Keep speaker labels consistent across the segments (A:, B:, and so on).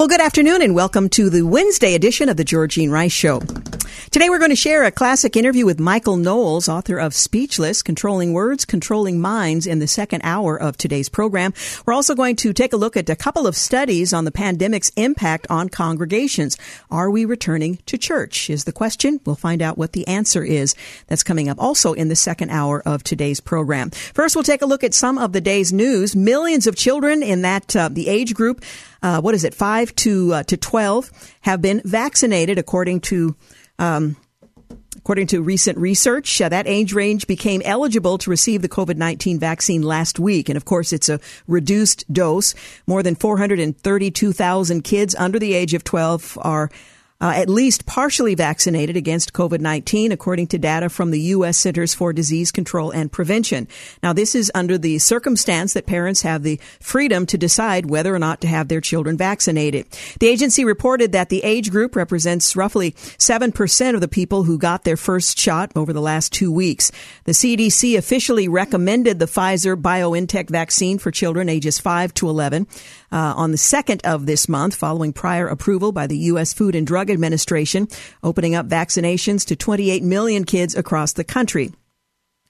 A: Well, good afternoon and welcome to the Wednesday edition of the Georgine Rice Show. Today we're going to share a classic interview with Michael Knowles, author of Speechless, Controlling Words, Controlling Minds in the second hour of today's program. We're also going to take a look at a couple of studies on the pandemic's impact on congregations. Are we returning to church is the question. We'll find out what the answer is. That's coming up also in the second hour of today's program. First, we'll take a look at some of the day's news. Millions of children in that, uh, the age group, uh, what is it, 5 to, uh, to 12 have been vaccinated according to um, According to recent research, uh, that age range became eligible to receive the COVID 19 vaccine last week. And of course, it's a reduced dose. More than 432,000 kids under the age of 12 are uh, at least partially vaccinated against COVID 19, according to data from the U.S. Centers for Disease Control and Prevention. Now, this is under the circumstance that parents have the freedom to decide whether or not to have their children vaccinated. The agency reported that the age group represents roughly 7% of the people who got their first shot over the last two weeks. The CDC officially recommended the Pfizer BioNTech vaccine for children ages 5 to 11 uh, on the 2nd of this month, following prior approval by the U.S. Food and Drug Administration, opening up vaccinations to 28 million kids across the country.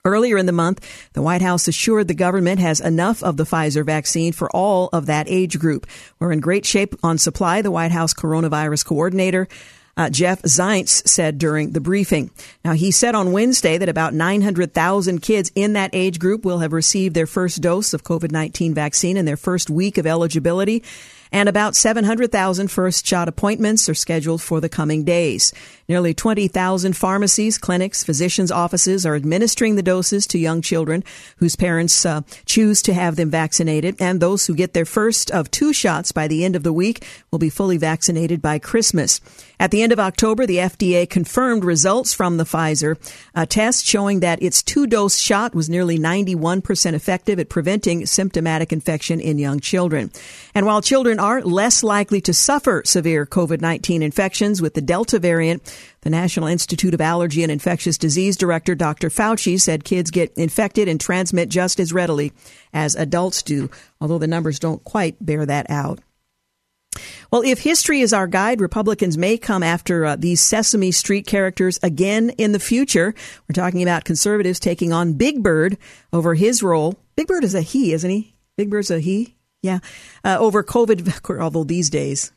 A: Earlier in the month, the White House assured the government has enough of the Pfizer vaccine for all of that age group. We're in great shape on supply, the White House coronavirus coordinator uh, Jeff Zients said during the briefing. Now, he said on Wednesday that about 900,000 kids in that age group will have received their first dose of COVID 19 vaccine in their first week of eligibility and about 700,000 first shot appointments are scheduled for the coming days. Nearly 20,000 pharmacies, clinics, physicians' offices are administering the doses to young children whose parents uh, choose to have them vaccinated, and those who get their first of two shots by the end of the week will be fully vaccinated by Christmas. At the end of October, the FDA confirmed results from the Pfizer uh, test showing that its two dose shot was nearly 91% effective at preventing symptomatic infection in young children. And while children children are less likely to suffer severe COVID 19 infections with the Delta variant. The National Institute of Allergy and Infectious Disease Director Dr. Fauci said kids get infected and transmit just as readily as adults do, although the numbers don't quite bear that out. Well, if history is our guide, Republicans may come after uh, these Sesame Street characters again in the future. We're talking about conservatives taking on Big Bird over his role. Big Bird is a he, isn't he? Big Bird's a he. Yeah. Uh, over COVID, although these days,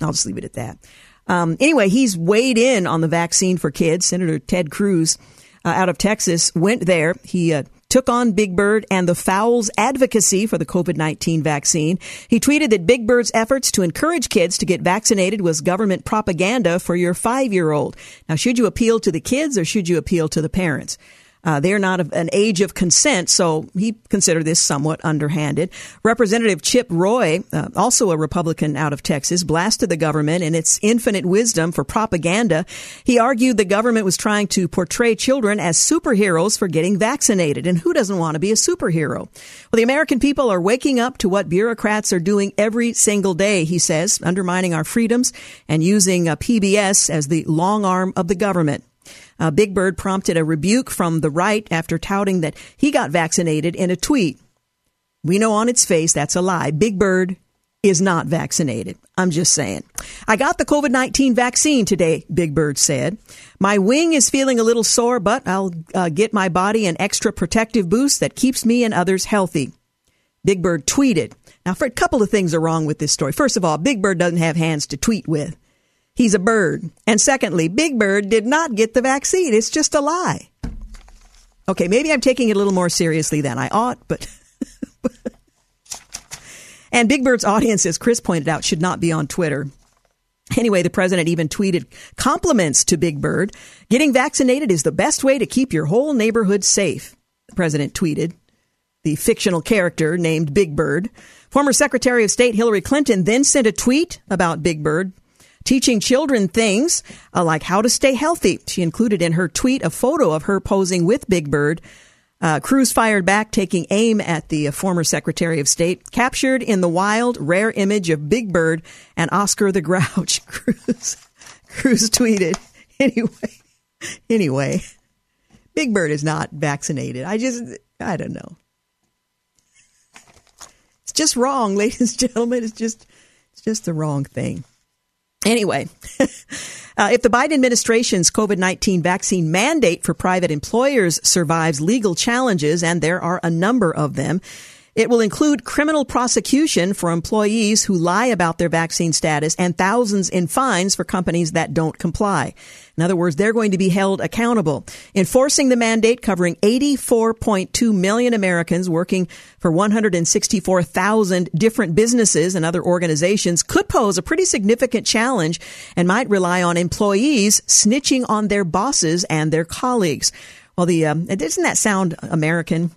A: I'll just leave it at that. Um, anyway, he's weighed in on the vaccine for kids. Senator Ted Cruz uh, out of Texas went there. He uh, took on Big Bird and the Fowls advocacy for the COVID 19 vaccine. He tweeted that Big Bird's efforts to encourage kids to get vaccinated was government propaganda for your five year old. Now, should you appeal to the kids or should you appeal to the parents? Uh, they're not of an age of consent, so he considered this somewhat underhanded. Representative Chip Roy, uh, also a Republican out of Texas, blasted the government and its infinite wisdom for propaganda. He argued the government was trying to portray children as superheroes for getting vaccinated, and who doesn't want to be a superhero? Well, the American people are waking up to what bureaucrats are doing every single day, he says, undermining our freedoms and using PBS as the long arm of the government. Uh, Big Bird prompted a rebuke from the right after touting that he got vaccinated in a tweet. We know on its face that's a lie. Big Bird is not vaccinated. I'm just saying. I got the COVID 19 vaccine today, Big Bird said. My wing is feeling a little sore, but I'll uh, get my body an extra protective boost that keeps me and others healthy. Big Bird tweeted. Now, for a couple of things are wrong with this story. First of all, Big Bird doesn't have hands to tweet with. He's a bird. And secondly, Big Bird did not get the vaccine. It's just a lie. Okay, maybe I'm taking it a little more seriously than I ought, but. and Big Bird's audience, as Chris pointed out, should not be on Twitter. Anyway, the president even tweeted compliments to Big Bird. Getting vaccinated is the best way to keep your whole neighborhood safe, the president tweeted. The fictional character named Big Bird. Former Secretary of State Hillary Clinton then sent a tweet about Big Bird, teaching children things uh, like how to stay healthy. She included in her tweet a photo of her posing with Big Bird. Uh, Cruz fired back, taking aim at the uh, former Secretary of State, captured in the wild, rare image of Big Bird and Oscar the Grouch. Cruz, Cruz tweeted, anyway, anyway, Big Bird is not vaccinated. I just, I don't know. It's just wrong, ladies and gentlemen. It's just, it's just the wrong thing. Anyway, uh, if the Biden administration's COVID 19 vaccine mandate for private employers survives legal challenges, and there are a number of them, it will include criminal prosecution for employees who lie about their vaccine status and thousands in fines for companies that don't comply. In other words, they're going to be held accountable. Enforcing the mandate covering 84.2 million Americans working for 164,000 different businesses and other organizations could pose a pretty significant challenge and might rely on employees snitching on their bosses and their colleagues. Well, the um, doesn't that sound American?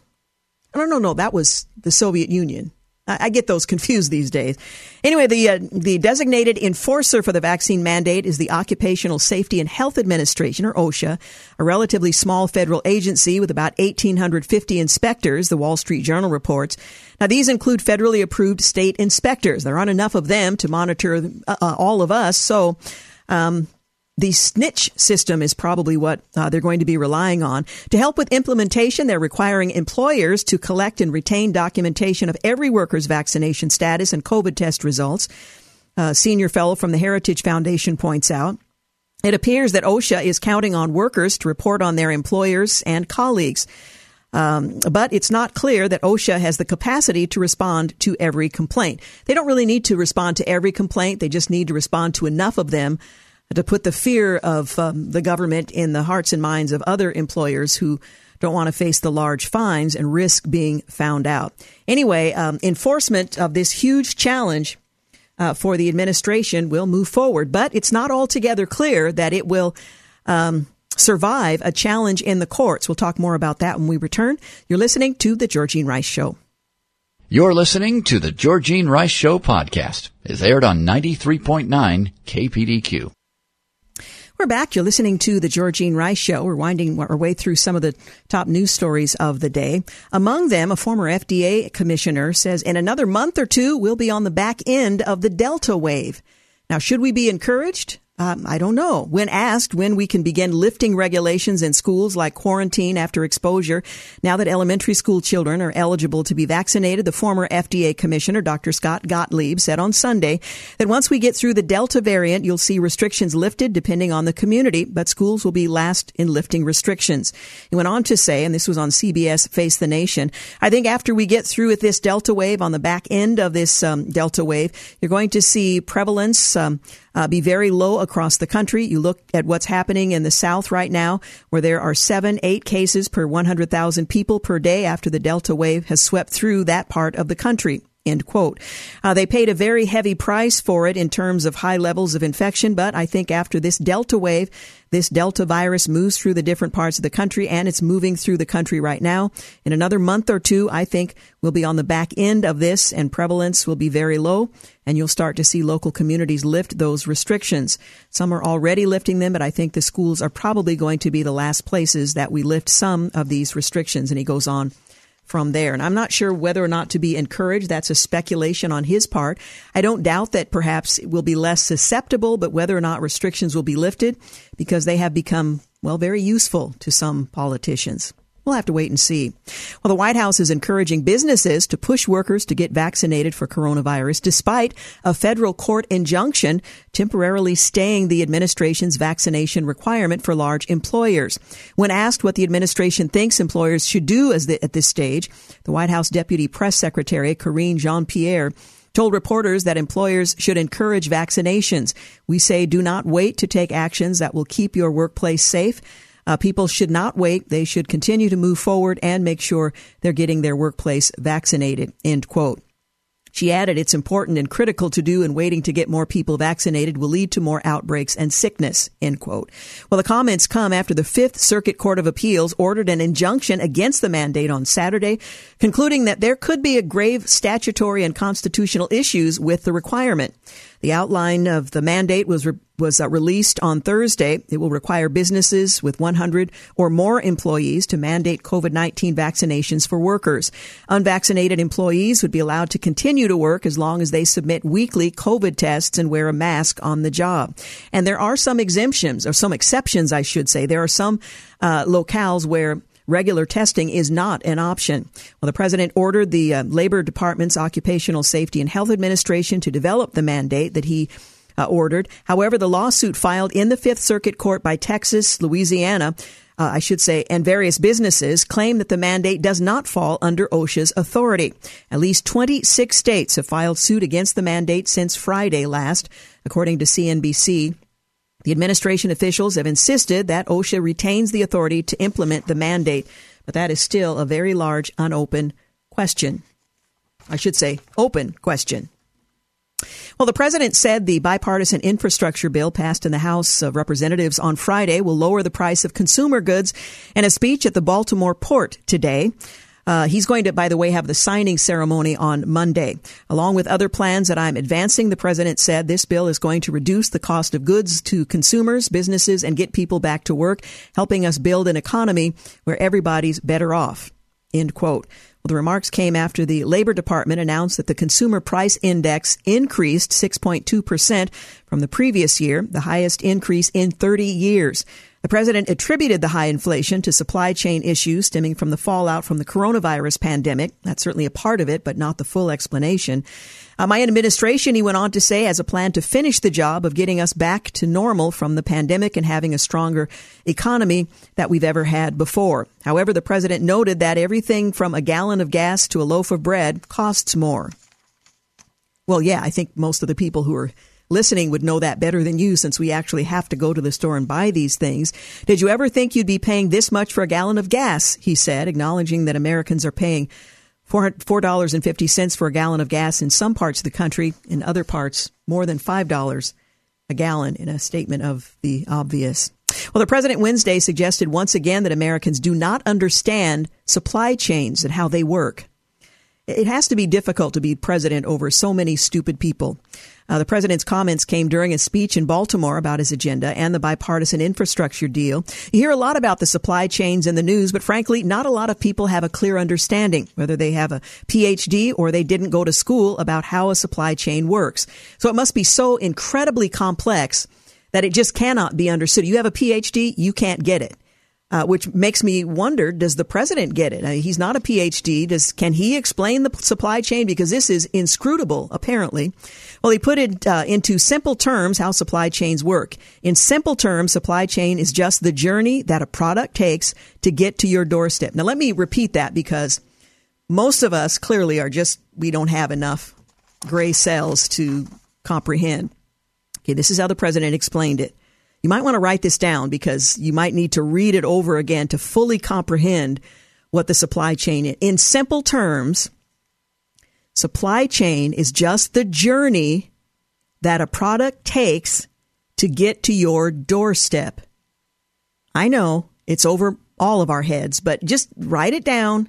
A: No, no, no. That was the Soviet Union. I, get those confused these days. Anyway, the uh, the designated enforcer for the vaccine mandate is the Occupational Safety and Health Administration, or OSHA, a relatively small federal agency with about 1,850 inspectors. The Wall Street Journal reports. Now, these include federally approved state inspectors. There aren't enough of them to monitor uh, uh all of us, so. Um, the snitch system is probably what uh, they're going to be relying on. To help with implementation, they're requiring employers to collect and retain documentation of every worker's vaccination status and COVID test results. A senior fellow from the Heritage Foundation points out. It appears that OSHA is counting on workers to report on their employers and colleagues. Um, but it's not clear that OSHA has the capacity to respond to every complaint. They don't really need to respond to every complaint. They just need to respond to enough of them to put the fear of um, the government in the hearts and minds of other employers who don't want to face the large fines and risk being found out. Anyway, um, enforcement of this huge challenge uh, for the administration will move forward, but it's not altogether clear that it will um, survive a challenge in the courts. We'll talk more about that when we return. You're listening to The Georgine Rice Show.
B: You're listening to The Georgine Rice Show podcast. It's aired on 93.9 KPDQ.
A: We're back. You're listening to the Georgine Rice Show. We're winding our way through some of the top news stories of the day. Among them, a former FDA commissioner says in another month or two, we'll be on the back end of the Delta wave. Now, should we be encouraged? Um, I don't know. When asked when we can begin lifting regulations in schools like quarantine after exposure, now that elementary school children are eligible to be vaccinated, the former FDA commissioner, Dr. Scott Gottlieb, said on Sunday that once we get through the Delta variant, you'll see restrictions lifted depending on the community, but schools will be last in lifting restrictions. He went on to say, and this was on CBS Face the Nation, I think after we get through with this Delta wave on the back end of this um, Delta wave, you're going to see prevalence um, uh, be very low across the country. You look at what's happening in the South right now, where there are seven, eight cases per 100,000 people per day after the Delta wave has swept through that part of the country. End quote. Uh, they paid a very heavy price for it in terms of high levels of infection, but I think after this Delta wave, this Delta virus moves through the different parts of the country and it's moving through the country right now. In another month or two, I think we'll be on the back end of this and prevalence will be very low and you'll start to see local communities lift those restrictions. Some are already lifting them, but I think the schools are probably going to be the last places that we lift some of these restrictions. And he goes on from there. And I'm not sure whether or not to be encouraged. That's a speculation on his part. I don't doubt that perhaps it will be less susceptible, but whether or not restrictions will be lifted because they have become, well, very useful to some politicians. We'll have to wait and see. Well, the White House is encouraging businesses to push workers to get vaccinated for coronavirus despite a federal court injunction temporarily staying the administration's vaccination requirement for large employers. When asked what the administration thinks employers should do the, at this stage, the White House Deputy Press Secretary Karine Jean-Pierre told reporters that employers should encourage vaccinations. We say do not wait to take actions that will keep your workplace safe. Uh, people should not wait. They should continue to move forward and make sure they're getting their workplace vaccinated. End quote. She added, it's important and critical to do and waiting to get more people vaccinated will lead to more outbreaks and sickness, end quote. Well, the comments come after the Fifth Circuit Court of Appeals ordered an injunction against the mandate on Saturday, concluding that there could be a grave statutory and constitutional issues with the requirement. The outline of the mandate was re- was uh, released on Thursday. It will require businesses with 100 or more employees to mandate COVID-19 vaccinations for workers. Unvaccinated employees would be allowed to continue to work as long as they submit weekly COVID tests and wear a mask on the job. And there are some exemptions or some exceptions, I should say. There are some uh, locales where regular testing is not an option. Well, the president ordered the uh, Labor Department's Occupational Safety and Health Administration to develop the mandate that he uh, ordered. However, the lawsuit filed in the Fifth Circuit Court by Texas, Louisiana, uh, I should say, and various businesses claim that the mandate does not fall under OSHA's authority. At least 26 states have filed suit against the mandate since Friday last, according to CNBC. The administration officials have insisted that OSHA retains the authority to implement the mandate, but that is still a very large unopened question. I should say, open question. Well, the president said the bipartisan infrastructure bill passed in the House of Representatives on Friday will lower the price of consumer goods in a speech at the Baltimore port today. Uh, he's going to, by the way, have the signing ceremony on Monday. Along with other plans that I'm advancing, the president said this bill is going to reduce the cost of goods to consumers, businesses, and get people back to work, helping us build an economy where everybody's better off. End quote. Well, the remarks came after the Labor Department announced that the Consumer Price Index increased 6.2% from the previous year, the highest increase in 30 years. The president attributed the high inflation to supply chain issues stemming from the fallout from the coronavirus pandemic. That's certainly a part of it, but not the full explanation. Uh, my administration, he went on to say, has a plan to finish the job of getting us back to normal from the pandemic and having a stronger economy that we've ever had before. However, the president noted that everything from a gallon of gas to a loaf of bread costs more. Well, yeah, I think most of the people who are listening would know that better than you since we actually have to go to the store and buy these things. Did you ever think you'd be paying this much for a gallon of gas? He said, acknowledging that Americans are paying $4.50 for a gallon of gas in some parts of the country, in other parts, more than $5 a gallon in a statement of the obvious. Well, the president Wednesday suggested once again that Americans do not understand supply chains and how they work. It has to be difficult to be president over so many stupid people. Uh, the president's comments came during a speech in Baltimore about his agenda and the bipartisan infrastructure deal. You hear a lot about the supply chains in the news, but frankly, not a lot of people have a clear understanding, whether they have a PhD or they didn't go to school about how a supply chain works. So it must be so incredibly complex that it just cannot be understood. You have a PhD, you can't get it uh, which makes me wonder: Does the president get it? he's not a PhD. Does can he explain the supply chain? Because this is inscrutable, apparently. Well, he put it uh, into simple terms how supply chains work. In simple terms, supply chain is just the journey that a product takes to get to your doorstep. Now, let me repeat that because most of us clearly are just we don't have enough gray cells to comprehend. Okay, this is how the president explained it. You might want to write this down because you might need to read it over again to fully comprehend what the supply chain is. In simple terms, supply chain is just the journey that a product takes to get to your doorstep. I know it's over all of our heads, but just write it down.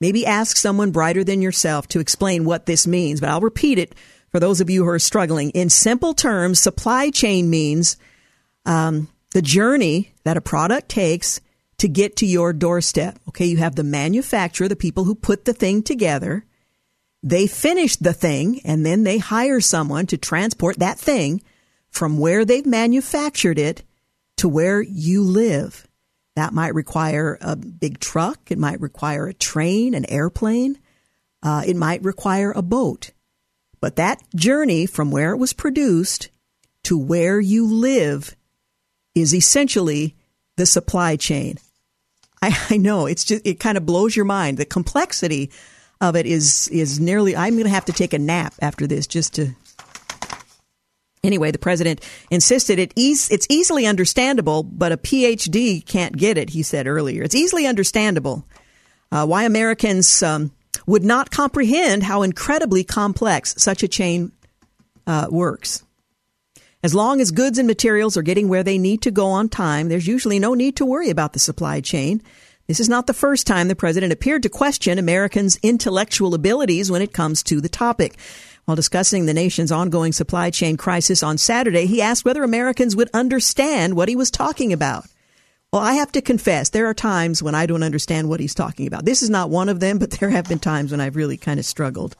A: Maybe ask someone brighter than yourself to explain what this means, but I'll repeat it for those of you who are struggling. In simple terms, supply chain means um, the journey that a product takes to get to your doorstep. Okay, you have the manufacturer, the people who put the thing together. They finish the thing and then they hire someone to transport that thing from where they've manufactured it to where you live. That might require a big truck. It might require a train, an airplane. Uh, it might require a boat. But that journey from where it was produced to where you live is essentially the supply chain. I, I know it's just it kind of blows your mind. The complexity of it is is nearly. I'm going to have to take a nap after this just to. Anyway, the president insisted it eas- it's easily understandable, but a PhD can't get it. He said earlier, it's easily understandable uh, why Americans um, would not comprehend how incredibly complex such a chain uh, works. As long as goods and materials are getting where they need to go on time, there's usually no need to worry about the supply chain. This is not the first time the president appeared to question Americans' intellectual abilities when it comes to the topic. While discussing the nation's ongoing supply chain crisis on Saturday, he asked whether Americans would understand what he was talking about. Well, I have to confess, there are times when I don't understand what he's talking about. This is not one of them, but there have been times when I've really kind of struggled.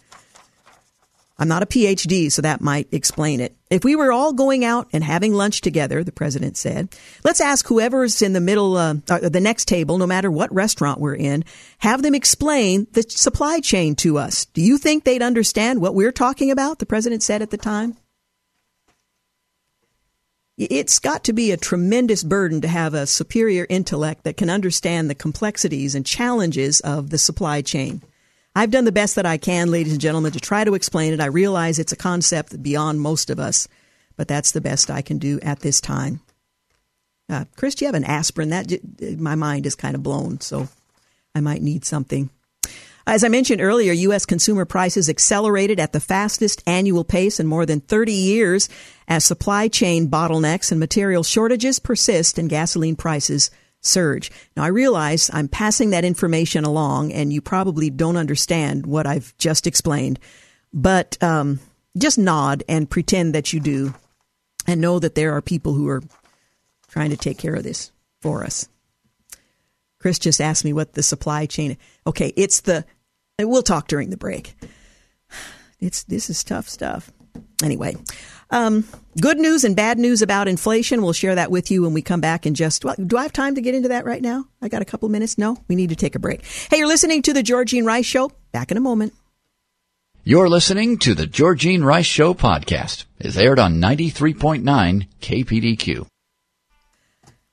A: I'm not a PhD, so that might explain it. If we were all going out and having lunch together, the president said, let's ask whoever's in the middle, uh, uh, the next table, no matter what restaurant we're in, have them explain the supply chain to us. Do you think they'd understand what we're talking about? The president said at the time. It's got to be a tremendous burden to have a superior intellect that can understand the complexities and challenges of the supply chain. I've done the best that I can, ladies and gentlemen, to try to explain it. I realize it's a concept beyond most of us, but that's the best I can do at this time. Uh, Chris, do you have an aspirin? That my mind is kind of blown, so I might need something. As I mentioned earlier, U.S. consumer prices accelerated at the fastest annual pace in more than 30 years as supply chain bottlenecks and material shortages persist and gasoline prices surge. Now I realize I'm passing that information along and you probably don't understand what I've just explained, but um, just nod and pretend that you do and know that there are people who are trying to take care of this for us. Chris just asked me what the supply chain. Okay, it's the. We'll talk during the break. It's this is tough stuff. Anyway, um, good news and bad news about inflation. We'll share that with you when we come back in just. Well, do I have time to get into that right now? I got a couple minutes. No, we need to take a break. Hey, you're listening to the Georgine Rice Show. Back in a moment.
B: You're listening to the Georgine Rice Show podcast. It's aired on 93.9 KPDQ.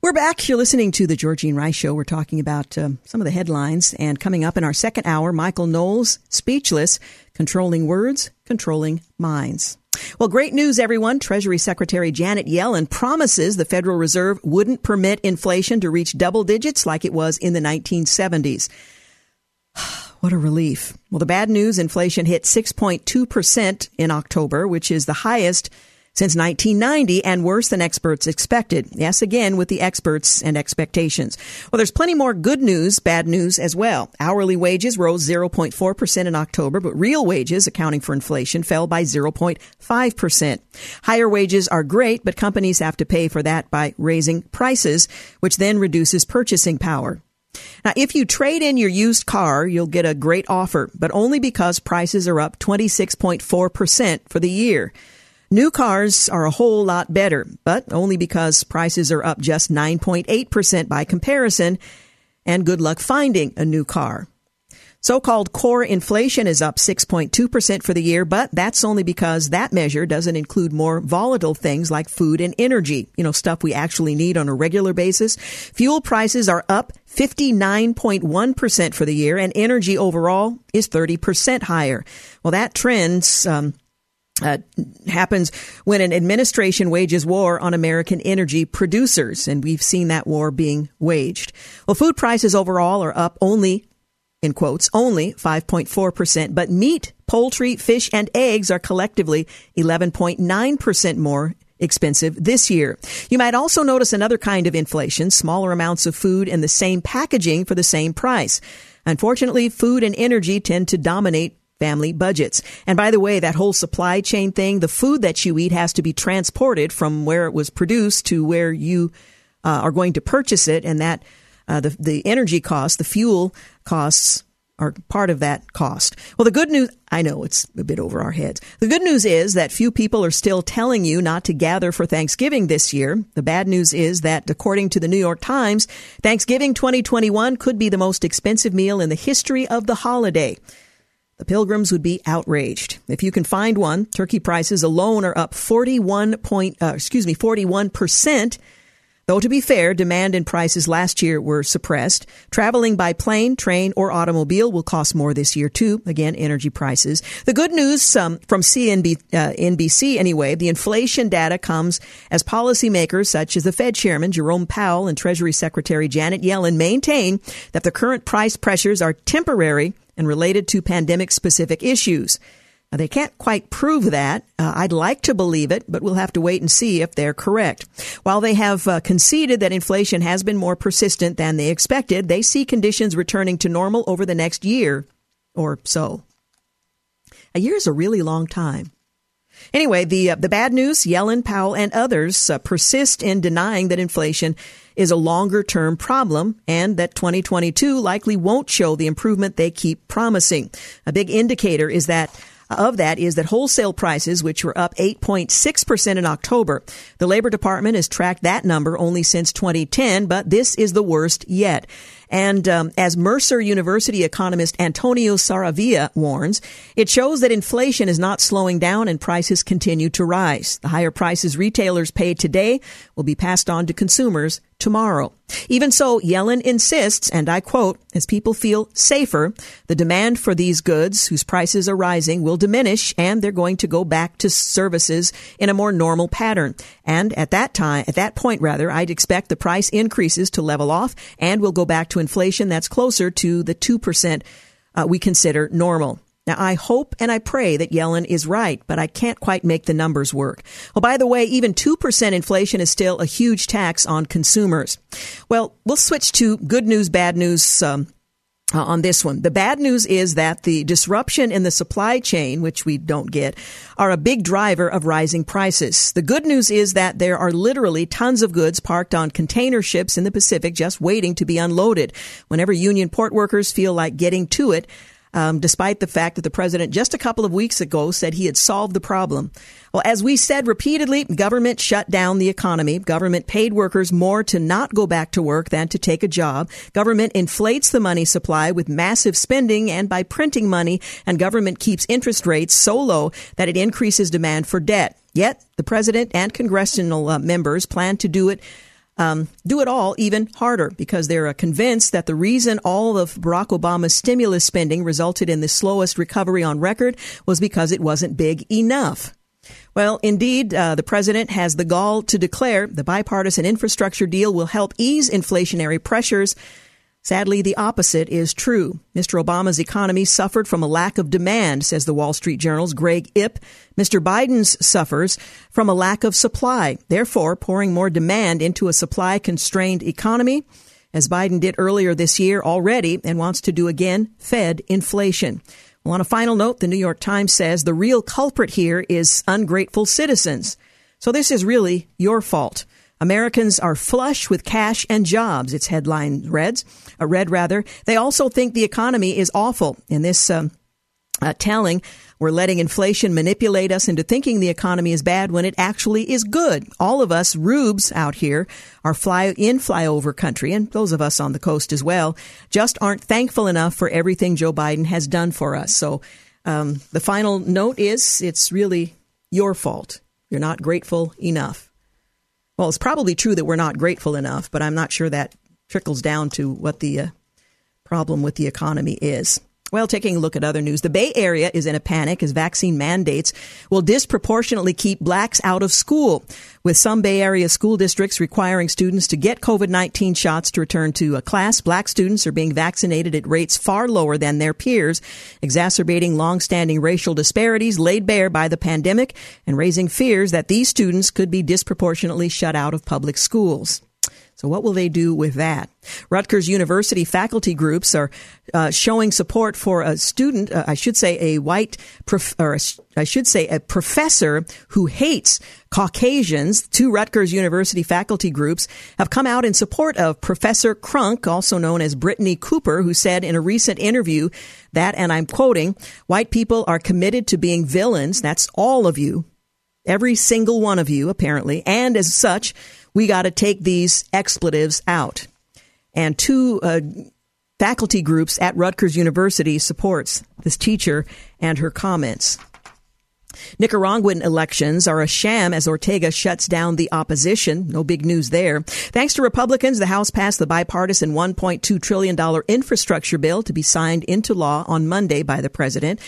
A: We're back. You're listening to the Georgine Rice Show. We're talking about um, some of the headlines. And coming up in our second hour, Michael Knowles, Speechless, Controlling Words, Controlling Minds. Well, great news, everyone. Treasury Secretary Janet Yellen promises the Federal Reserve wouldn't permit inflation to reach double digits like it was in the 1970s. What a relief. Well, the bad news inflation hit 6.2% in October, which is the highest since 1990 and worse than experts expected. Yes, again, with the experts and expectations. Well, there's plenty more good news, bad news as well. Hourly wages rose 0.4% in October, but real wages, accounting for inflation, fell by 0.5%. Higher wages are great, but companies have to pay for that by raising prices, which then reduces purchasing power. Now, if you trade in your used car, you'll get a great offer, but only because prices are up 26.4% for the year. New cars are a whole lot better, but only because prices are up just 9.8% by comparison, and good luck finding a new car. So-called core inflation is up 6.2% for the year, but that's only because that measure doesn't include more volatile things like food and energy, you know, stuff we actually need on a regular basis. Fuel prices are up 59.1% for the year, and energy overall is 30% higher. Well, that trend's, um, uh, happens when an administration wages war on American energy producers, and we've seen that war being waged. Well, food prices overall are up only, in quotes, only 5.4%, but meat, poultry, fish, and eggs are collectively 11.9% more expensive this year. You might also notice another kind of inflation, smaller amounts of food in the same packaging for the same price. Unfortunately, food and energy tend to dominate family budgets. And by the way, that whole supply chain thing, the food that you eat has to be transported from where it was produced to where you uh, are going to purchase it. And that, uh, the, the energy costs, the fuel costs are part of that cost. Well, the good news, I know it's a bit over our heads. The good news is that few people are still telling you not to gather for Thanksgiving this year. The bad news is that according to the New York Times, Thanksgiving 2021 could be the most expensive meal in the history of the holiday. The pilgrims would be outraged. If you can find one, turkey prices alone are up 41 point, uh, excuse me, 41%. Though to be fair, demand and prices last year were suppressed. Traveling by plane, train, or automobile will cost more this year too. Again, energy prices. The good news um, from CNB, uh, anyway, the inflation data comes as policymakers such as the Fed Chairman Jerome Powell and Treasury Secretary Janet Yellen maintain that the current price pressures are temporary and related to pandemic specific issues. They can't quite prove that. Uh, I'd like to believe it, but we'll have to wait and see if they're correct. While they have uh, conceded that inflation has been more persistent than they expected, they see conditions returning to normal over the next year or so. A year is a really long time. Anyway, the uh, the bad news: Yellen, Powell, and others uh, persist in denying that inflation is a longer term problem and that 2022 likely won't show the improvement they keep promising. A big indicator is that of that is that wholesale prices, which were up 8.6% in October. The Labor Department has tracked that number only since 2010, but this is the worst yet. And um, as Mercer University economist Antonio Saravia warns, it shows that inflation is not slowing down and prices continue to rise. The higher prices retailers pay today will be passed on to consumers tomorrow. Even so, Yellen insists, and I quote, as people feel safer, the demand for these goods whose prices are rising will diminish and they're going to go back to services in a more normal pattern. And at that time, at that point rather, I'd expect the price increases to level off and we'll go back to inflation that's closer to the 2% uh, we consider normal. Now, I hope and I pray that Yellen is right, but I can't quite make the numbers work. Well, by the way, even 2% inflation is still a huge tax on consumers. Well, we'll switch to good news, bad news. Um, uh, on this one. The bad news is that the disruption in the supply chain, which we don't get, are a big driver of rising prices. The good news is that there are literally tons of goods parked on container ships in the Pacific just waiting to be unloaded. Whenever union port workers feel like getting to it, um, despite the fact that the president just a couple of weeks ago said he had solved the problem. Well, as we said repeatedly, government shut down the economy. Government paid workers more to not go back to work than to take a job. Government inflates the money supply with massive spending and by printing money, and government keeps interest rates so low that it increases demand for debt. Yet, the president and congressional uh, members plan to do it um, do it all even harder because they're uh, convinced that the reason all of Barack Obama's stimulus spending resulted in the slowest recovery on record was because it wasn't big enough. Well, indeed, uh, the president has the gall to declare the bipartisan infrastructure deal will help ease inflationary pressures Sadly, the opposite is true. Mr. Obama's economy suffered from a lack of demand, says the Wall Street Journal's Greg Ip. Mr. Biden's suffers from a lack of supply, therefore pouring more demand into a supply constrained economy, as Biden did earlier this year already and wants to do again, fed inflation. Well, on a final note, the New York Times says the real culprit here is ungrateful citizens. So this is really your fault. Americans are flush with cash and jobs, its headline reads, uh, read rather. They also think the economy is awful. In this um, uh, telling, we're letting inflation manipulate us into thinking the economy is bad when it actually is good. All of us rubes out here are fly in flyover country, and those of us on the coast as well, just aren't thankful enough for everything Joe Biden has done for us. So um, the final note is it's really your fault. You're not grateful enough. Well, it's probably true that we're not grateful enough, but I'm not sure that trickles down to what the uh, problem with the economy is. Well, taking a look at other news, the Bay Area is in a panic as vaccine mandates will disproportionately keep blacks out of school, with some Bay Area school districts requiring students to get COVID-19 shots to return to a class. Black students are being vaccinated at rates far lower than their peers, exacerbating long-standing racial disparities laid bare by the pandemic and raising fears that these students could be disproportionately shut out of public schools. So what will they do with that? Rutgers University faculty groups are uh, showing support for a student, uh, I should say a white, prof- or a, I should say a professor who hates Caucasians. Two Rutgers University faculty groups have come out in support of Professor Crunk, also known as Brittney Cooper, who said in a recent interview that, and I'm quoting, white people are committed to being villains. That's all of you. Every single one of you, apparently. And as such, we got to take these expletives out. And two uh, faculty groups at Rutgers University supports this teacher and her comments. Nicaraguan elections are a sham as Ortega shuts down the opposition. No big news there. Thanks to Republicans, the House passed the bipartisan $1.2 trillion infrastructure bill to be signed into law on Monday by the president.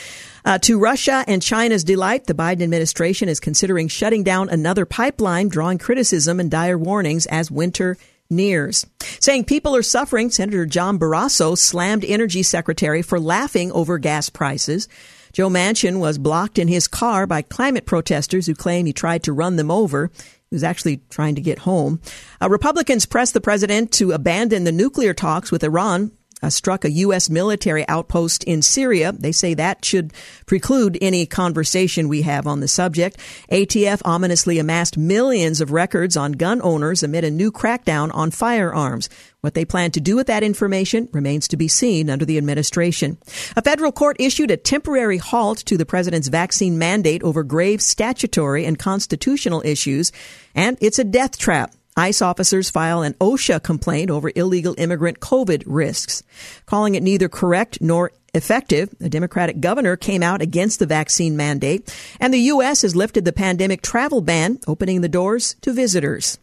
A: Uh, to Russia and China's delight, the Biden administration is considering shutting down another pipeline, drawing criticism and dire warnings as winter nears. Saying people are suffering, Senator John Barrasso slammed Energy Secretary for laughing over gas prices. Joe Manchin was blocked in his car by climate protesters who claim he tried to run them over. He was actually trying to get home. Uh, Republicans pressed the president to abandon the nuclear talks with Iran uh, struck a U.S. military outpost in Syria. They say that should preclude any conversation we have on the subject. ATF ominously amassed millions of records on gun owners amid a new crackdown on firearms. What they plan to do with that information remains to be seen under the administration. A federal court issued a temporary halt to the president's vaccine mandate over grave statutory and constitutional issues, and it's a death trap. ICE officers file an OSHA complaint over illegal immigrant COVID risks. Calling it neither correct nor effective, a Democratic governor came out against the vaccine mandate, and the U.S. has lifted the pandemic travel ban, opening the doors to visitors.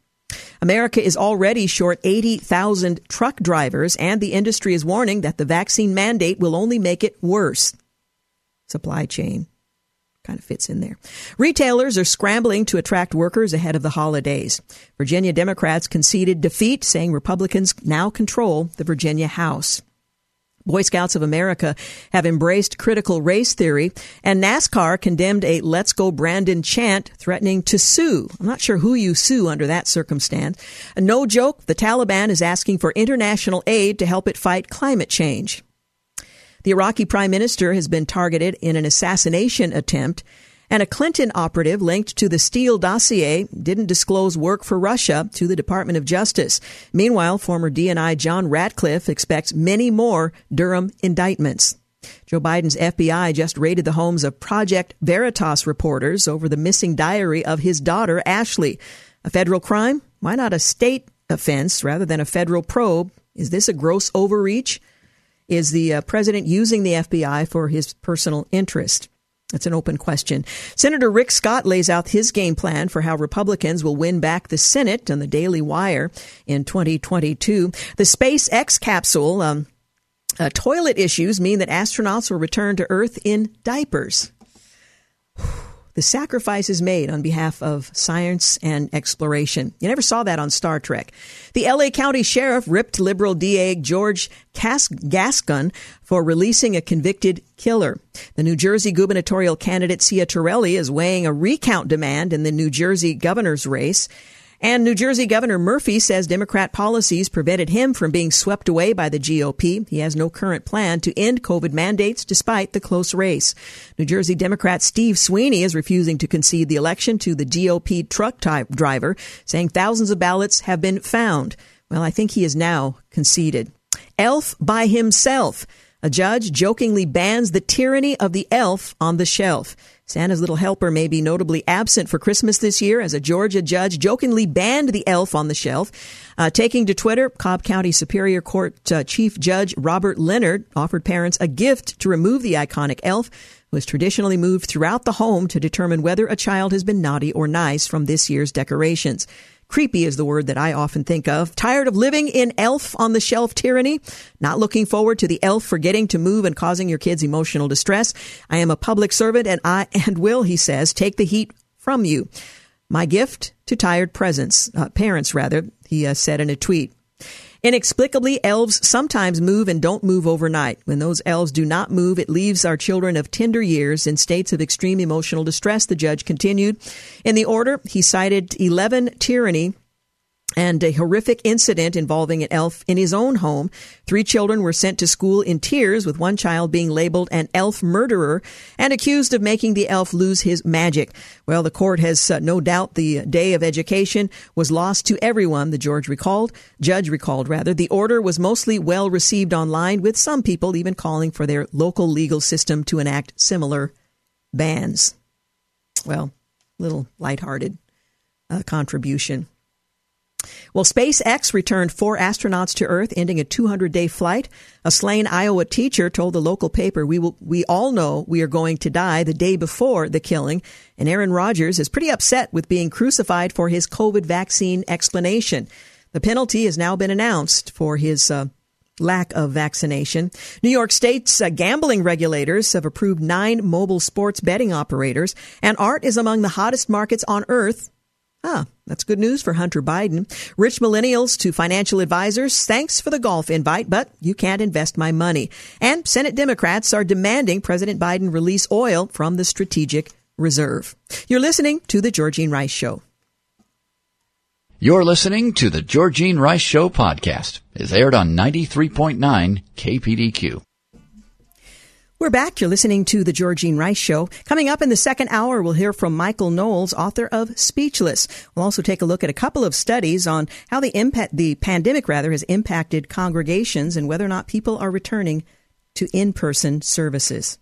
A: America is already short 80,000 truck drivers, and the industry is warning that the vaccine mandate will only make it worse. Supply chain kind of fits in there. Retailers are scrambling to attract workers ahead of the holidays. Virginia Democrats conceded defeat, saying Republicans now control the Virginia House. Boy Scouts of America have embraced critical race theory, and NASCAR condemned a Let's Go Brandon chant threatening to sue. I'm not sure who you sue under that circumstance. No joke, the Taliban is asking for international aid to help it fight climate change. The Iraqi prime minister has been targeted in an assassination attempt, and a Clinton operative linked to the Steele dossier didn't disclose work for Russia to the Department of Justice. Meanwhile, former DNI John Ratcliffe expects many more Durham indictments. Joe Biden's FBI just raided the homes of Project Veritas reporters over the missing diary of his daughter, Ashley. A federal crime? Why not a state offense rather than a federal probe? Is this a gross overreach? Is the uh, president using the FBI for his personal interest? That's an open question. Senator Rick Scott lays out his game plan for how Republicans will win back the Senate on the Daily Wire in 2022. The SpaceX capsule, um, uh, toilet issues mean that astronauts will return to Earth in diapers the sacrifices made on behalf of science and exploration. You never saw that on Star Trek. The LA County Sheriff ripped liberal DA George Cas- Gascon for releasing a convicted killer. The New Jersey gubernatorial candidate Ciattarelli is weighing a recount demand in the New Jersey governor's race. And New Jersey Governor Murphy says Democrat policies prevented him from being swept away by the GOP. He has no current plan to end COVID mandates despite the close race. New Jersey Democrat Steve Sweeney is refusing to concede the election to the GOP truck type driver, saying thousands of ballots have been found. Well, I think he is now conceded. Elf by himself. A judge jokingly bans the tyranny of the elf on the shelf. Santa's little helper may be notably absent for Christmas this year as a Georgia judge jokingly banned the elf on the shelf. Uh, taking to Twitter, Cobb County Superior Court uh, Chief Judge Robert Leonard offered parents a gift to remove the iconic elf, who is traditionally moved throughout the home to determine whether a child has been naughty or nice from this year's decorations. Creepy is the word that I often think of. Tired of living in elf on the shelf tyranny? Not looking forward to the elf forgetting to move and causing your kids emotional distress? I am a public servant and I and will, he says, take the heat from you. My gift to tired presents, uh, parents rather, he uh, said in a tweet. Inexplicably, elves sometimes move and don't move overnight. When those elves do not move, it leaves our children of tender years in states of extreme emotional distress, the judge continued. In the order, he cited 11 tyranny and a horrific incident involving an elf in his own home. Three children were sent to school in tears, with one child being labeled an elf murderer and accused of making the elf lose his magic. Well, the court has uh, no doubt the day of education was lost to everyone, the George recalled, judge recalled rather. The order was mostly well received online, with some people even calling for their local legal system to enact similar bans. Well, little lighthearted uh, contribution. Well, SpaceX returned four astronauts to Earth, ending a 200 day flight. A slain Iowa teacher told the local paper, we, will, we all know we are going to die the day before the killing. And Aaron Rodgers is pretty upset with being crucified for his COVID vaccine explanation. The penalty has now been announced for his uh, lack of vaccination. New York State's uh, gambling regulators have approved nine mobile sports betting operators, and art is among the hottest markets on earth. Ah, that's good news for Hunter Biden. Rich millennials to financial advisors, thanks for the golf invite, but you can't invest my money. And Senate Democrats are demanding President Biden release oil from the strategic reserve. You're listening to The Georgine Rice Show.
B: You're listening to the Georgine Rice Show podcast. It's aired on 93.9 KPDQ.
A: We're back. You're listening to the Georgine Rice Show. Coming up in the second hour, we'll hear from Michael Knowles, author of Speechless. We'll also take a look at a couple of studies on how the impact, the pandemic rather, has impacted congregations and whether or not people are returning to in-person services.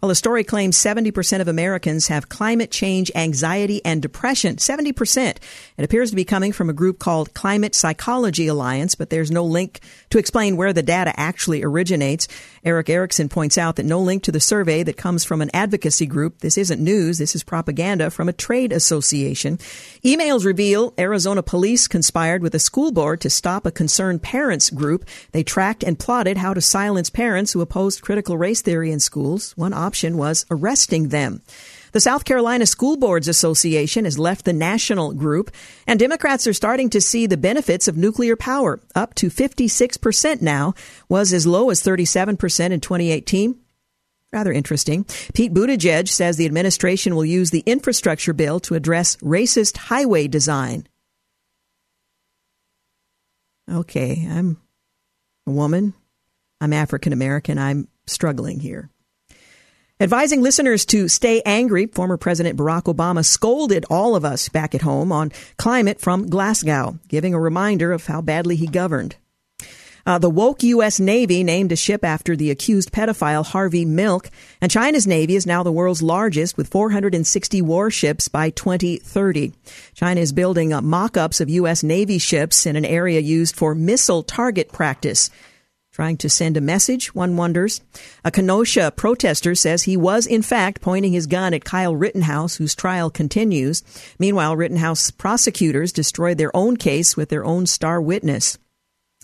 A: Well, the story claims 70% of Americans have climate change anxiety and depression. 70%. It appears to be coming from a group called Climate Psychology Alliance, but there's no link to explain where the data actually originates. Erick Erickson points out that no link to the survey that comes from an advocacy group. This isn't news. This is propaganda from a trade association. Emails reveal Arizona police conspired with a school board to stop a concerned parents group. They tracked and plotted how to silence parents who opposed critical race theory in schools. One option was arresting them. The South Carolina School Boards Association has left the national group, and Democrats are starting to see the benefits of nuclear power. Up to 56% now, was as low as 37% in 2018. Rather interesting. Pete Buttigieg says the administration will use the infrastructure bill to address racist highway design. Okay, I'm a woman. I'm African American. I'm struggling here. Advising listeners to stay angry, former President Barack Obama scolded all of us back at home on climate from Glasgow, giving a reminder of how badly he governed. Uh, the woke U.S. Navy named a ship after the accused pedophile Harvey Milk, and China's Navy is now the world's largest with 460 warships by 2030. China is building uh, mock-ups of U.S. Navy ships in an area used for missile target practice. Trying to send a message, one wonders. A Kenosha protester says he was, in fact, pointing his gun at Kyle Rittenhouse, whose trial continues. Meanwhile, Rittenhouse prosecutors destroyed their own case with their own star witness.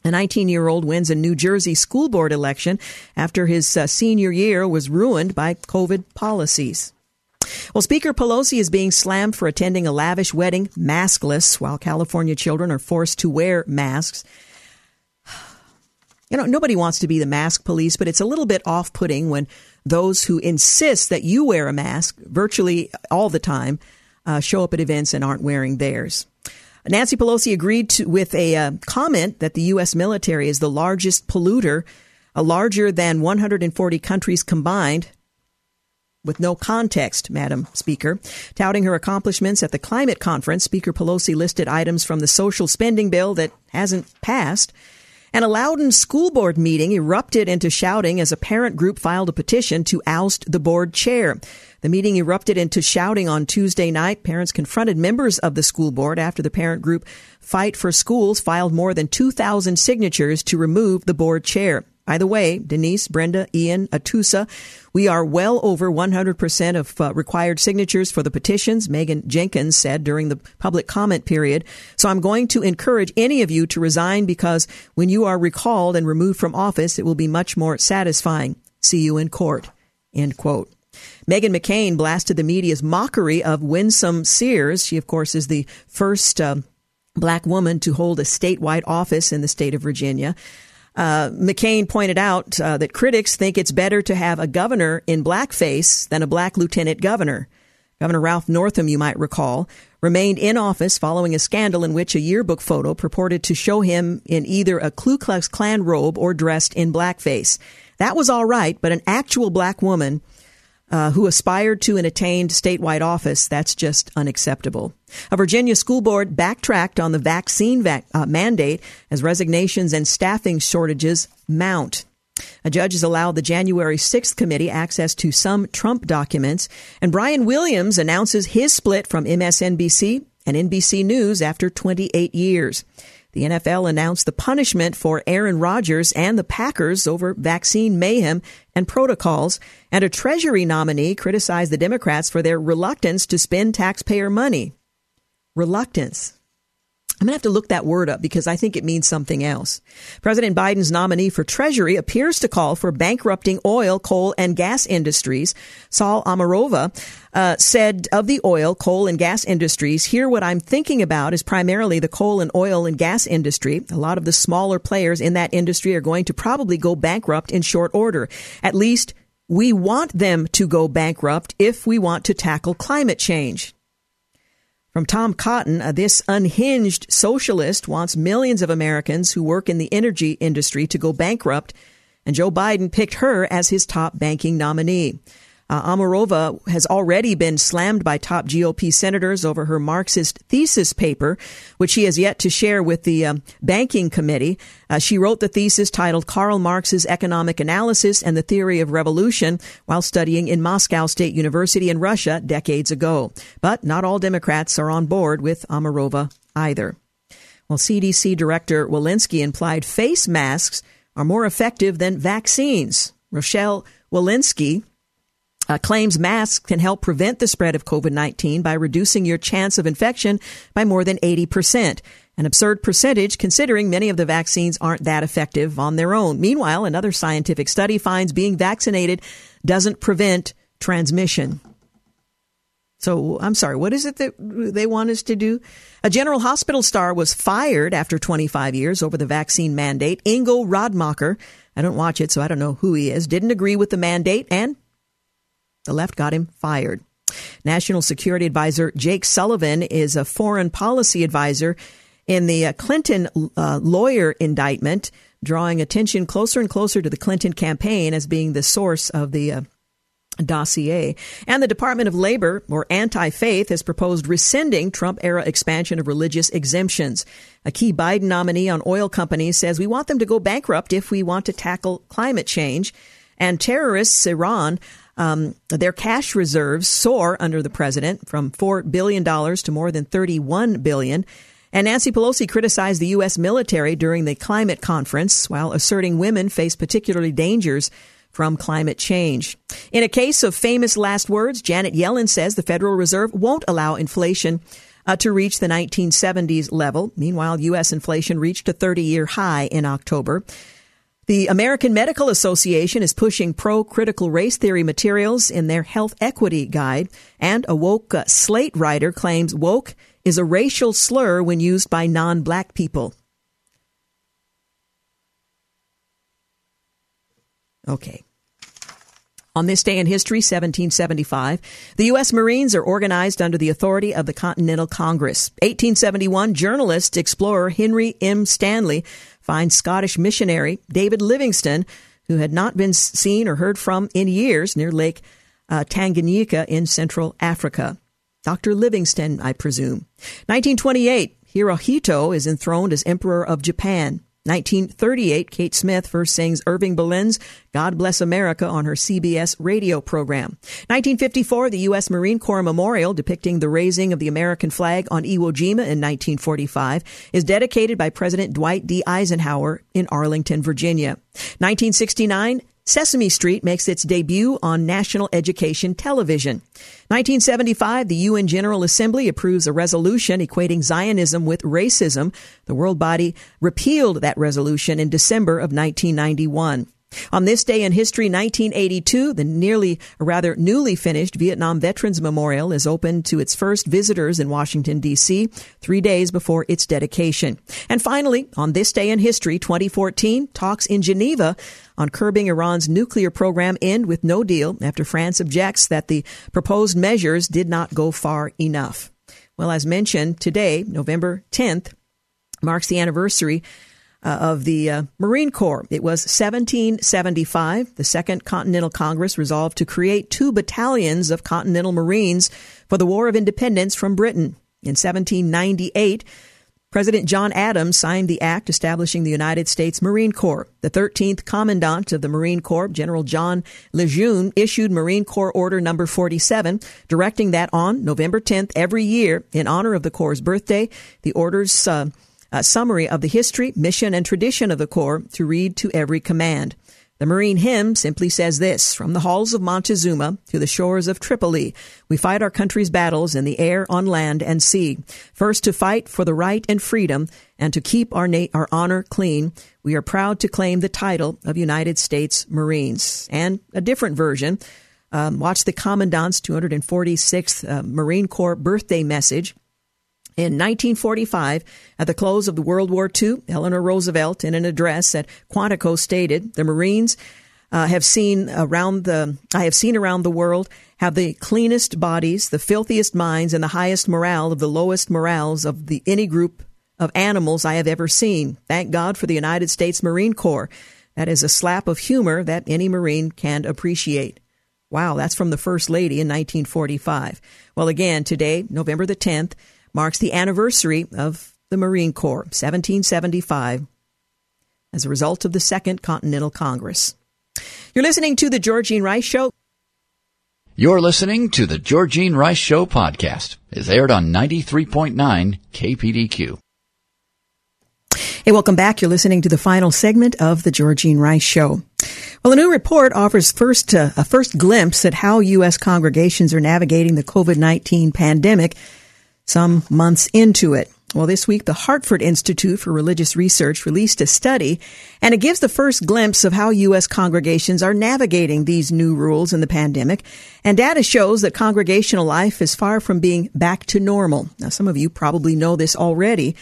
A: A 19 year old wins a New Jersey school board election after his uh, senior year was ruined by COVID policies. Well, Speaker Pelosi is being slammed for attending a lavish wedding maskless while California children are forced to wear masks. You know, nobody wants to be the mask police, but it's a little bit off putting when those who insist that you wear a mask virtually all the time uh, show up at events and aren't wearing theirs. Nancy Pelosi agreed to, with a uh, comment that the U.S. military is the largest polluter, a larger than 140 countries combined. With no context, Madam Speaker. Touting her accomplishments at the climate conference, Speaker Pelosi listed items from the social spending bill that hasn't passed and a Loudoun school board meeting erupted into shouting as a parent group filed a petition to oust the board chair. The meeting erupted into shouting on Tuesday night. Parents confronted members of the school board after the parent group Fight for Schools filed more than 2,000 signatures to remove the board chair. By the way, Denise, Brenda, Ian, Atoosa, we are well over 100% of uh, required signatures for the petitions, Megan Jenkins said during the public comment period. So I'm going to encourage any of you to resign because when you are recalled and removed from office, it will be much more satisfying. See you in court. End quote. Meghan McCain blasted the media's mockery of Winsome Sears. She, of course, is the first uh, black woman to hold a statewide office in the state of Virginia. Uh, McCain pointed out uh, that critics think it's better to have a governor in blackface than a black lieutenant governor. Governor Ralph Northam, you might recall, remained in office following a scandal in which a yearbook photo purported to show him in either a Ku Klux Klan robe or dressed in blackface. That was all right, but an actual black woman uh, who aspired to and attained statewide office, that's just unacceptable. A Virginia school board backtracked on the vaccine vac- uh, mandate as resignations and staffing shortages mount. A judge has allowed the January 6th committee access to some Trump documents, and Brian Williams announces his split from MSNBC and NBC News after 28 years. The NFL announced the punishment for Aaron Rodgers and the Packers over vaccine mayhem and protocols, and a Treasury nominee criticized the Democrats for their reluctance to spend taxpayer money. Reluctance. I'm going to have to look that word up because I think it means something else. President Biden's nominee for Treasury appears to call for bankrupting oil, coal, and gas industries. Saule Omarova uh, said of the oil, coal, and gas industries, here what I'm thinking about is primarily the coal and oil and gas industry. A lot of the smaller players in that industry are going to probably go bankrupt in short order. At least we want them to go bankrupt if we want to tackle climate change. From Tom Cotton, uh, this unhinged socialist wants millions of Americans who work in the energy industry to go bankrupt, and Joe Biden picked her as his top banking nominee. Uh, Omarova has already been slammed by top GOP senators over her Marxist thesis paper, which she has yet to share with the um, banking committee. Uh, she wrote the thesis titled Karl Marx's Economic Analysis and the Theory of Revolution while studying in Moscow State University in Russia decades ago. But not all Democrats are on board with Omarova either. Well, CDC Director Walensky implied face masks are more effective than vaccines. Rochelle Walensky uh, claims masks can help prevent the spread of COVID 19 by reducing your chance of infection by more than 80%. An absurd percentage considering many of the vaccines aren't that effective on their own. Meanwhile, another scientific study finds being vaccinated doesn't prevent transmission. So I'm sorry, what is it that they want us to do? A General Hospital star was fired after 25 years over the vaccine mandate. Ingo Rademacher, I don't watch it, so I don't know who he is, didn't agree with the mandate and the left got him fired. National Security Advisor Jake Sullivan is a foreign policy advisor in the uh, Clinton uh, lawyer indictment, drawing attention closer and closer to the Clinton campaign as being the source of the uh, dossier. And the Department of Labor, or anti faith, has proposed rescinding Trump era expansion of religious exemptions. A key Biden nominee on oil companies says we want them to go bankrupt if we want to tackle climate change. And terrorists, Iran, um, their cash reserves soar under the president from $4 billion to more than 31 billion. And Nancy Pelosi criticized the U.S. military during the climate conference while asserting women face particularly dangers from climate change. In a case of famous last words, Janet Yellen says the Federal Reserve won't allow inflation uh, to reach the 1970s level. Meanwhile, U.S. inflation reached a 30 year high in October. The American Medical Association is pushing pro critical race theory materials in their health equity guide, and a woke uh, Slate writer claims woke is a racial slur when used by non black people. Okay. On this day in history, 1775, the U.S. Marines are organized under the authority of the Continental Congress. 1871, journalist explorer Henry M. Stanley finds Scottish missionary David Livingstone, who had not been seen or heard from in years near Lake uh, Tanganyika in Central Africa. Dr. Livingstone, I presume. 1928, Hirohito is enthroned as Emperor of Japan. 1938, Kate Smith first sings Irving Berlin's God Bless America on her CBS radio program. 1954, the U.S. Marine Corps Memorial depicting the raising of the American flag on Iwo Jima in 1945 is dedicated by President Dwight D. Eisenhower in Arlington, Virginia. 1969, Sesame Street makes its debut on national education television. 1975, the UN General Assembly approves a resolution equating Zionism with racism. The world body repealed that resolution in December of 1991. On this day in history, 1982, the nearly, rather newly finished Vietnam Veterans Memorial is opened to its first visitors in Washington, D.C., three days before its dedication. And finally, on this day in history, 2014, talks in Geneva on curbing Iran's nuclear program end with no deal after France objects that the proposed measures did not go far enough. Well, as mentioned, today, November 10th, marks the anniversary uh, of the uh, Marine Corps. It was 1775. The Second Continental Congress resolved to create two battalions of Continental Marines for the War of Independence from Britain. In 1798, President John Adams signed the act establishing the United States Marine Corps. The 13th Commandant of the Marine Corps, General John Lejeune, issued Marine Corps Order Number 47, directing that on November 10th every year, in honor of the Corps' birthday, the order's uh, summary of the history, mission, and tradition of the Corps to read to every command. The Marine hymn simply says this From the halls of Montezuma to the shores of Tripoli, we fight our country's battles in the air, on land, and sea. First to fight for the right and freedom, and to keep our, na- our honor clean, we are proud to claim the title of United States Marines. And a different version. Um, watch the Commandant's 246th uh, Marine Corps birthday message. In 1945, at the close of the World War II, Eleanor Roosevelt, in an address at Quantico, stated, "The Marines uh, have seen around the I have seen around the world have the cleanest bodies, the filthiest minds, and the highest morale of the lowest morales of the any group of animals I have ever seen. Thank God for the United States Marine Corps. That is a slap of humor that any Marine can appreciate." Wow, that's from the First Lady in 1945. Well, again, today, November the 10th marks the anniversary of the Marine Corps, 1775, as a result of the Second Continental Congress. You're listening to The Georgine Rice Show.
B: You're listening to The Georgine Rice Show podcast. It's aired on 93.9 KPDQ.
A: Hey, welcome back. You're listening to the final segment of The Georgine Rice Show. Well, a new report offers first uh, a first glimpse at how U.S. congregations are navigating the COVID-19 pandemic some months into it. Well, this week, the Hartford Institute for Religious Research released a study, and it gives the first glimpse of how U.S. congregations are navigating these new rules in the pandemic. And data shows that congregational life is far from being back to normal. Now, some of you probably know this already.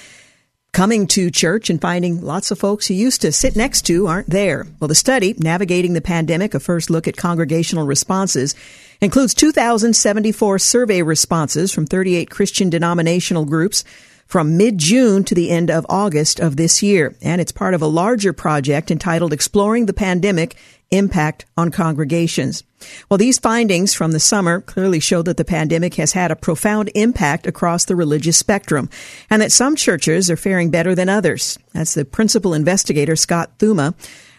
A: Coming to church and finding lots of folks you used to sit next to aren't there. Well, the study, Navigating the Pandemic, a first look at congregational responses, includes 2,074 survey responses from 38 Christian denominational groups from mid-June to the end of August of this year. And it's part of a larger project entitled Exploring the Pandemic Impact on Congregations. Well, these findings from the summer clearly show that the pandemic has had a profound impact across the religious spectrum and that some churches are faring better than others. That's the principal investigator, Scott Thumma,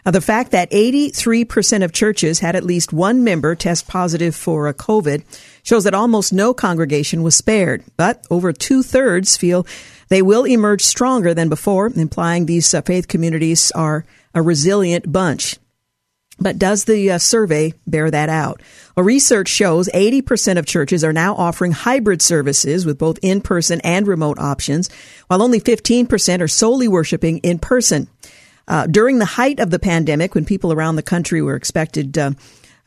A: uh, the fact that 83% of churches had at least one member test positive for a COVID shows that almost no congregation was spared, but over two thirds feel they will emerge stronger than before, implying these uh, faith communities are a resilient bunch. But does the uh, survey bear that out? Well, research shows 80% of churches are now offering hybrid services with both in-person and remote options, while only 15% are solely worshiping in person. Uh, during the height of the pandemic, when people around the country were expected, uh,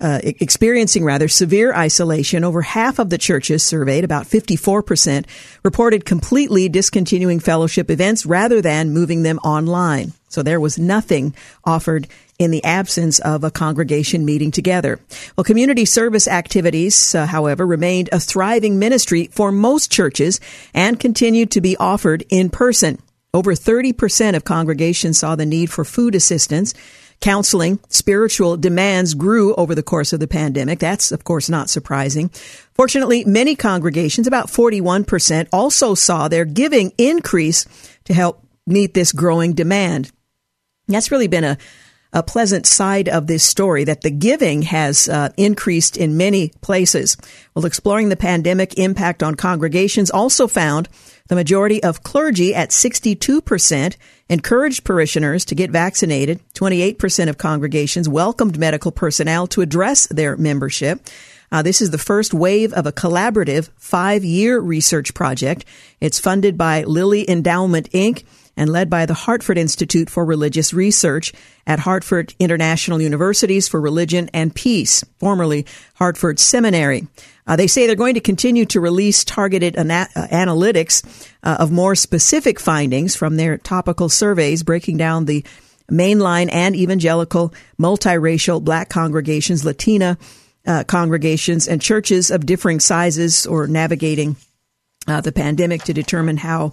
A: uh, experiencing rather severe isolation, over half of the churches surveyed, about 54%, reported completely discontinuing fellowship events rather than moving them online. So there was nothing offered in the absence of a congregation meeting together. Well, community service activities, uh, however, remained a thriving ministry for most churches and continued to be offered in person. Over 30% of congregations saw the need for food assistance. Counseling, spiritual demands grew over the course of the pandemic. That's, of course, not surprising. Fortunately, many congregations, about 41%, also saw their giving increase to help meet this growing demand. That's really been a, a pleasant side of this story that the giving has uh, increased in many places. Well, exploring the pandemic impact on congregations also found the majority of clergy at 62% encouraged parishioners to get vaccinated. 28% of congregations welcomed medical personnel to address their membership. Uh, this is the first wave of a collaborative five year research project. It's funded by Lilly Endowment Inc. and led by the Hartford Institute for Religious Research at Hartford International Universities for Religion and Peace, formerly Hartford Seminary. Uh, they say they're going to continue to release targeted ana- uh, analytics uh, of more specific findings from their topical surveys, breaking down the mainline and evangelical, multiracial black congregations, Latina uh, congregations, and churches of differing sizes or navigating uh, the pandemic to determine how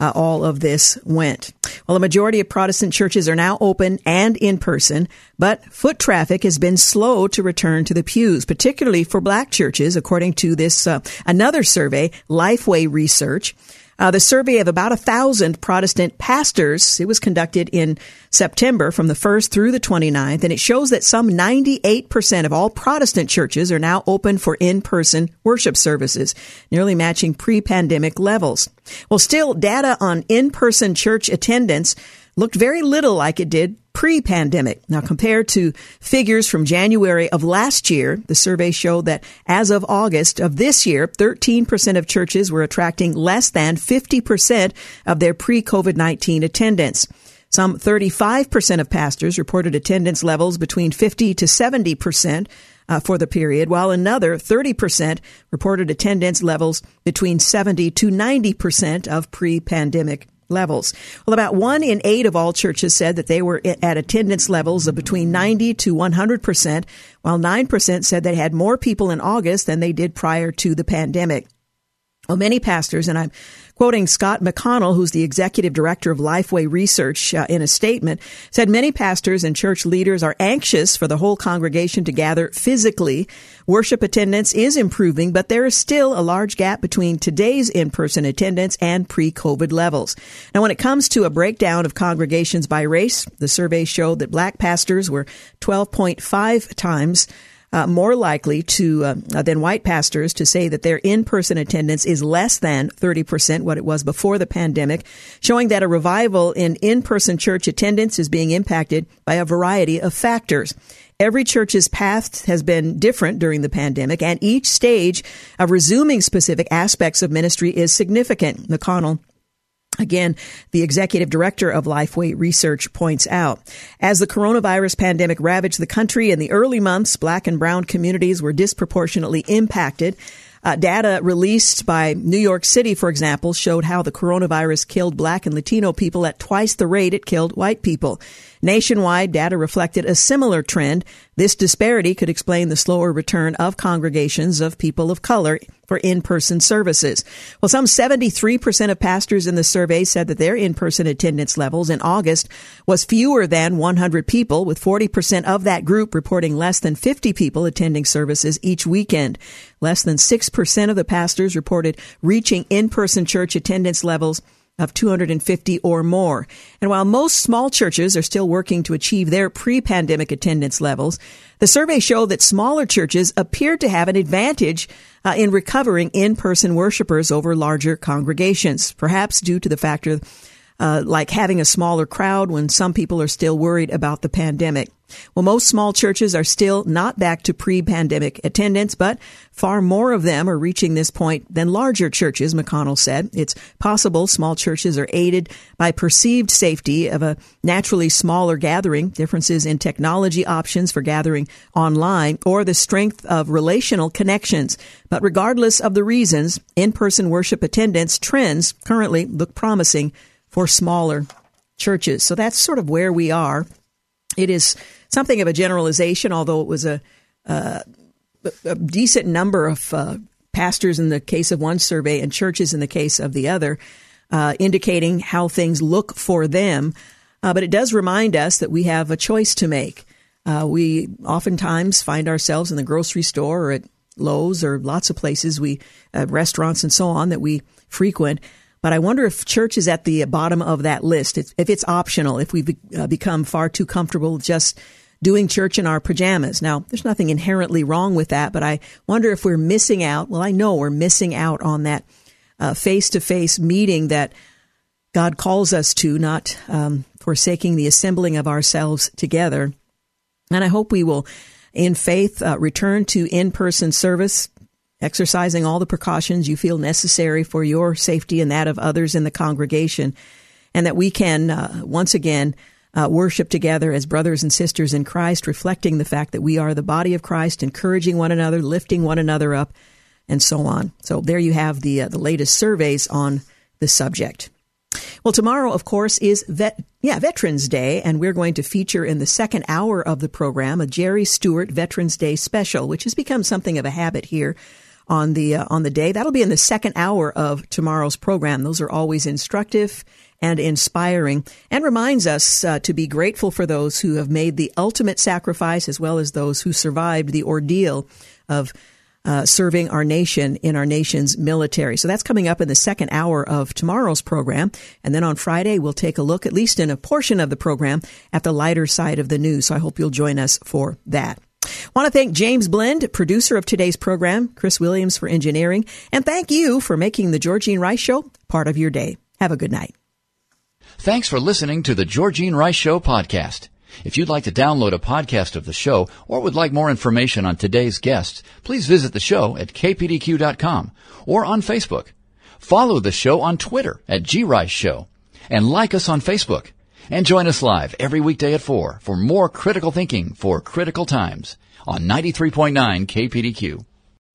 A: uh, all of this went. Well, a majority of Protestant churches are now open and in person, but foot traffic has been slow to return to the pews, particularly for black churches, according to this uh, another survey, Lifeway Research. Uh, the survey of about a thousand Protestant pastors, it was conducted in September from the 1st through the 29th, and it shows that some 98% of all Protestant churches are now open for in-person worship services, nearly matching pre-pandemic levels. Well, still, data on in-person church attendance looked very little like it did pre-pandemic. Now, compared to figures from January of last year, the survey showed that as of August of this year, 13% of churches were attracting less than 50% of their pre-COVID-19 attendance. Some 35% of pastors reported attendance levels between 50 to 70%. Uh, for the period, while another 30% reported attendance levels between 70 to 90% of pre-pandemic levels. Well, about one in eight of all churches said that they were at attendance levels of between 90 to 100 percent, while 9% said they had more people in August than they did prior to the pandemic. Well, many pastors, and I'm Quoting Scott McConnell, who's the executive director of Lifeway Research, uh, in a statement, said many pastors and church leaders are anxious for the whole congregation to gather physically. Worship attendance is improving, but there is still a large gap between today's in-person attendance and pre-COVID levels. Now, when it comes to a breakdown of congregations by race, the survey showed that black pastors were 12.5 times uh, more likely to uh, than white pastors to say that their in-person attendance is less than 30% what it was before the pandemic, showing that a revival in in-person church attendance is being impacted by a variety of factors. Every church's path has been different during the pandemic, and each stage of resuming specific aspects of ministry is significant. McConnell Again, the executive director of Lifeway Research points out, as the coronavirus pandemic ravaged the country in the early months, black and brown communities were disproportionately impacted. Uh, data released by New York City, for example, showed how the coronavirus killed black and Latino people at twice the rate it killed white people. Nationwide data reflected a similar trend. This disparity could explain the slower return of congregations of people of color for in-person services. Well, some 73% of pastors in the survey said that their in-person attendance levels in August was fewer than 100 people, with 40% of that group reporting less than 50 people attending services each weekend. Less than 6% of the pastors reported reaching in-person church attendance levels of 250 or more. And while most small churches are still working to achieve their pre-pandemic attendance levels, the survey showed that smaller churches appeared to have an advantage uh, in recovering in-person worshipers over larger congregations, perhaps due to the factor uh, like having a smaller crowd when some people are still worried about the pandemic. Well, most small churches are still not back to pre-pandemic attendance, but far more of them are reaching this point than larger churches, McConnell said. It's possible small churches are aided by perceived safety of a naturally smaller gathering, differences in technology options for gathering online, or the strength of relational connections. But regardless of the reasons, in-person worship attendance trends currently look promising for smaller churches. So that's sort of where we are. It is something of a generalization, although it was a, uh, a decent number of uh, pastors in the case of one survey and churches in the case of the other, uh, indicating how things look for them. Uh, but it does remind us that we have a choice to make. Uh, we oftentimes find ourselves in the grocery store or at Lowe's or lots of places we, uh, restaurants and so on that we frequent. But I wonder if church is at the bottom of that list. If, it's optional, if we've uh, become far too comfortable just doing church in our pajamas. Now, there's nothing inherently wrong with that, but I wonder if we're missing out. Well, I know we're missing out on that face to face meeting that God calls us to, not um, forsaking the assembling of ourselves together. And I hope we will, in faith, uh, return to in person service exercising all the precautions you feel necessary for your safety and that of others in the congregation, and that we can uh, once again uh, worship together as brothers and sisters in Christ, reflecting the fact that we are the body of Christ, encouraging one another, lifting one another up, and so on. So there you have the uh, the latest surveys on the subject. Well, tomorrow, of course, is vet, yeah, Veterans Day, and we're going to feature in the second hour of the program a Jerry Stewart Veterans Day special, which has become something of a habit here on the uh, on the day. That'll be in the second hour of tomorrow's program. Those are always instructive and inspiring and reminds us uh, to be grateful for those who have made the ultimate sacrifice as well as those who survived the ordeal of uh, serving our nation in our nation's military. So that's coming up in the second hour of tomorrow's program. And then on Friday, we'll take a look, at least in a portion of the program, at the lighter side of the news. So I hope you'll join us for that. Want to thank James Blend, producer of today's program, Chris Williams for engineering, and thank you for making the Georgine Rice Show part of your day. Have a good night.
B: Thanks for listening to the Georgine Rice Show podcast. If you'd like to download a podcast of the show or would like more information on today's guests, please visit the show at kpdq.com or on Facebook. Follow the show on Twitter at grice show and like us on Facebook. And join us live every weekday at 4 for more critical thinking for critical times on 93.9 KPDQ.